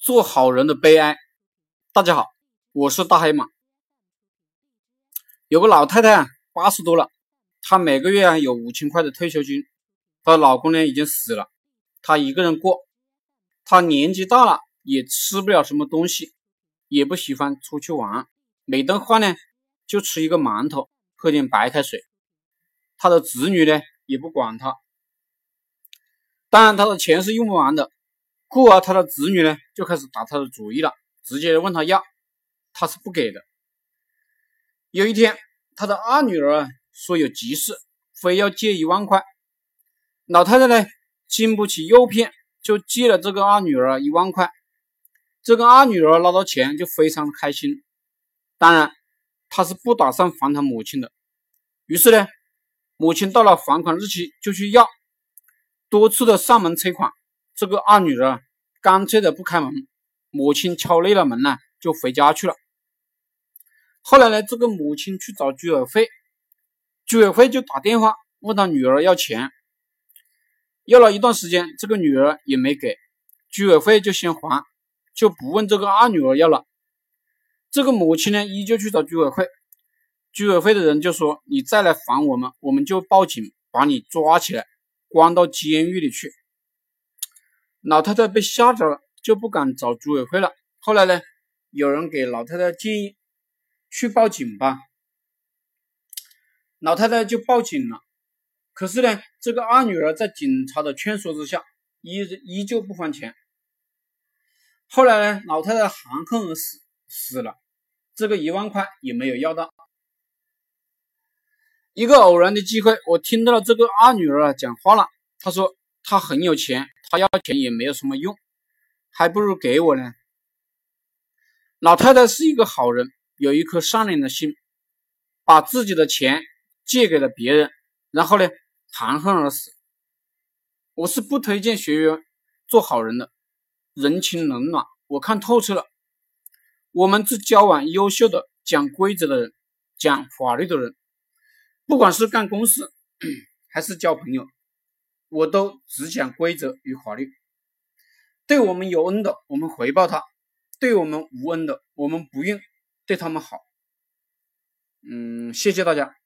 做好人的悲哀。大家好，我是大黑马。有个老太太啊，八十多了，她每个月啊有五千块的退休金，她老公呢已经死了，她一个人过。她年纪大了，也吃不了什么东西，也不喜欢出去玩，每顿饭呢就吃一个馒头，喝点白开水。她的子女呢也不管她，当然她的钱是用不完的。故而他的子女呢就开始打他的主意了，直接问他要，他是不给的。有一天，他的二女儿说有急事，非要借一万块。老太太呢经不起诱骗，就借了这个二女儿一万块。这个二女儿拿到钱就非常开心，当然她是不打算还她母亲的。于是呢，母亲到了还款日期就去要，多次的上门催款。这个二女儿干脆的不开门，母亲敲累了门呢，就回家去了。后来呢，这个母亲去找居委会，居委会就打电话问他女儿要钱，要了一段时间，这个女儿也没给，居委会就先还，就不问这个二女儿要了。这个母亲呢，依旧去找居委会，居委会的人就说：“你再来烦我们，我们就报警把你抓起来，关到监狱里去。”老太太被吓着了，就不敢找居委会了。后来呢，有人给老太太建议去报警吧，老太太就报警了。可是呢，这个二女儿在警察的劝说之下，依依旧不还钱。后来呢，老太太含恨而死，死了，这个一万块也没有要到。一个偶然的机会，我听到了这个二女儿讲话了，她说。她很有钱，他要钱也没有什么用，还不如给我呢。老太太是一个好人，有一颗善良的心，把自己的钱借给了别人，然后呢含恨而死。我是不推荐学员做好人的，人情冷暖我看透彻了。我们只交往优秀的、讲规则的人，讲法律的人，不管是干公司 还是交朋友。我都只讲规则与法律，对我们有恩的，我们回报他；对我们无恩的，我们不用对他们好。嗯，谢谢大家。